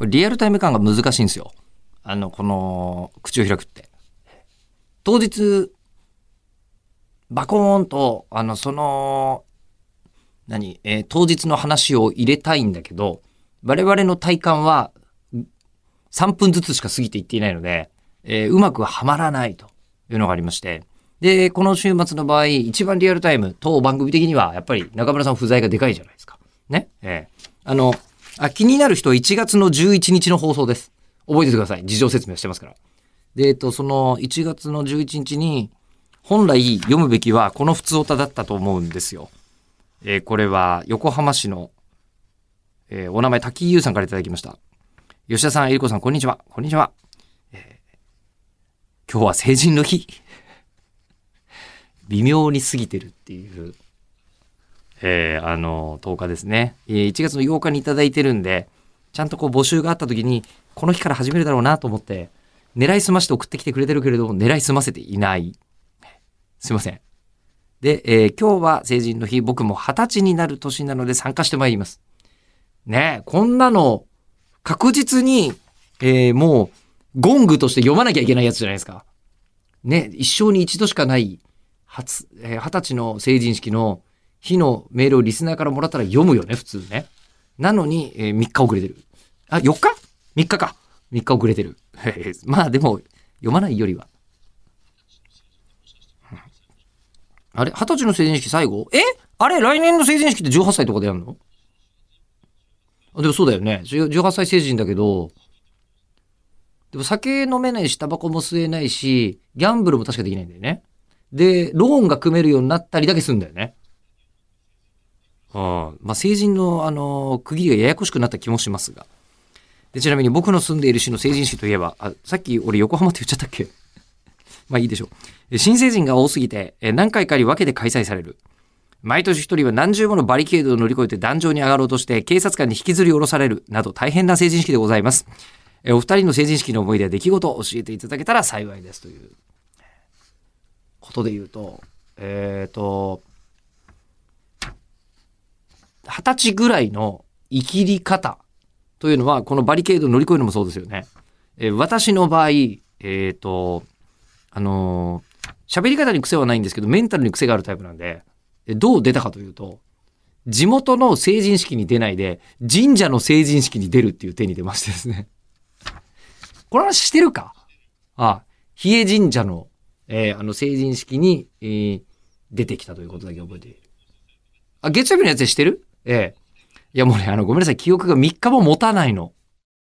これリアルタイム感が難しいんですよ。あの、この、口を開くって。当日、バコーンと、あの、その、何、えー当日の話を入れたいんだけど、我々の体感は、3分ずつしか過ぎていっていないので、えーうまくはまらないというのがありまして、で、この週末の場合、一番リアルタイム、当番組的には、やっぱり中村さん不在がでかいじゃないですか。ね。ええあの、あ、気になる人は1月の11日の放送です。覚えててください。事情説明してますから。で、えっと、その1月の11日に、本来読むべきはこの普通歌だったと思うんですよ。えーこれは横浜市の、えーお名前滝井優さんからいただきました。吉田さん、えりこさん、こんにちは。こんにちは。えー今日は成人の日。微妙に過ぎてるっていう、えーあの、10日ですね。1月の8日にいただいてるんで、ちゃんとこう募集があった時に、この日から始めるだろうなと思って、狙いすまして送ってきてくれてるけれども、狙いすませていない。すいません。で、えー今日は成人の日、僕も20歳になる年なので参加してまいります。ねえ、こんなの、確実に、えーもう、ゴングとして読まなきゃいけないやつじゃないですか。ね、一生に一度しかない、初、えー二十歳の成人式の日のメールをリスナーからもらったら読むよね、普通ね。なのに、えー3日遅れてる。あ、4日 ?3 日か。3日遅れてる。まあでも、読まないよりは。あれ？二十歳の成人式最後？え？あれ？来年の成人式って18歳とかでやるの？あでもそうだよね。18歳成人だけど、でも酒飲めないし、タバコも吸えないし、ギャンブルも確かできないんだよね。で、ローンが組めるようになったりだけするんだよね。うん。まあ、成人の、あの、区切りがややこしくなった気もしますが。で、ちなみに僕の住んでいる市の成人式といえば、あ、さっき俺横浜って言っちゃったっけ？まあいいでしょう。新成人が多すぎて、何回かに分けて開催される。毎年一人は何重ものバリケードを乗り越えて壇上に上がろうとして、警察官に引きずり下ろされる、など大変な成人式でございます。お二人の成人式の思い出や出来事を教えていただけたら幸いですということで言うと、えっ、と、二十歳ぐらいの生きり方というのは、このバリケード乗り越えるのもそうですよね。えー私の場合、えっ、と、あのー喋り方に癖はないんですけど、メンタルに癖があるタイプなんで、どう出たかというと、地元の成人式に出ないで、神社の成人式に出るっていう手に出ましてですね。この話してるか？あ、比叡神社の、えーあの成人式に、えー出てきたということだけ覚えている。あ、月曜日のやつでしてる？ええいやもうね、あの、ごめんなさい、記憶が3日も持たないの。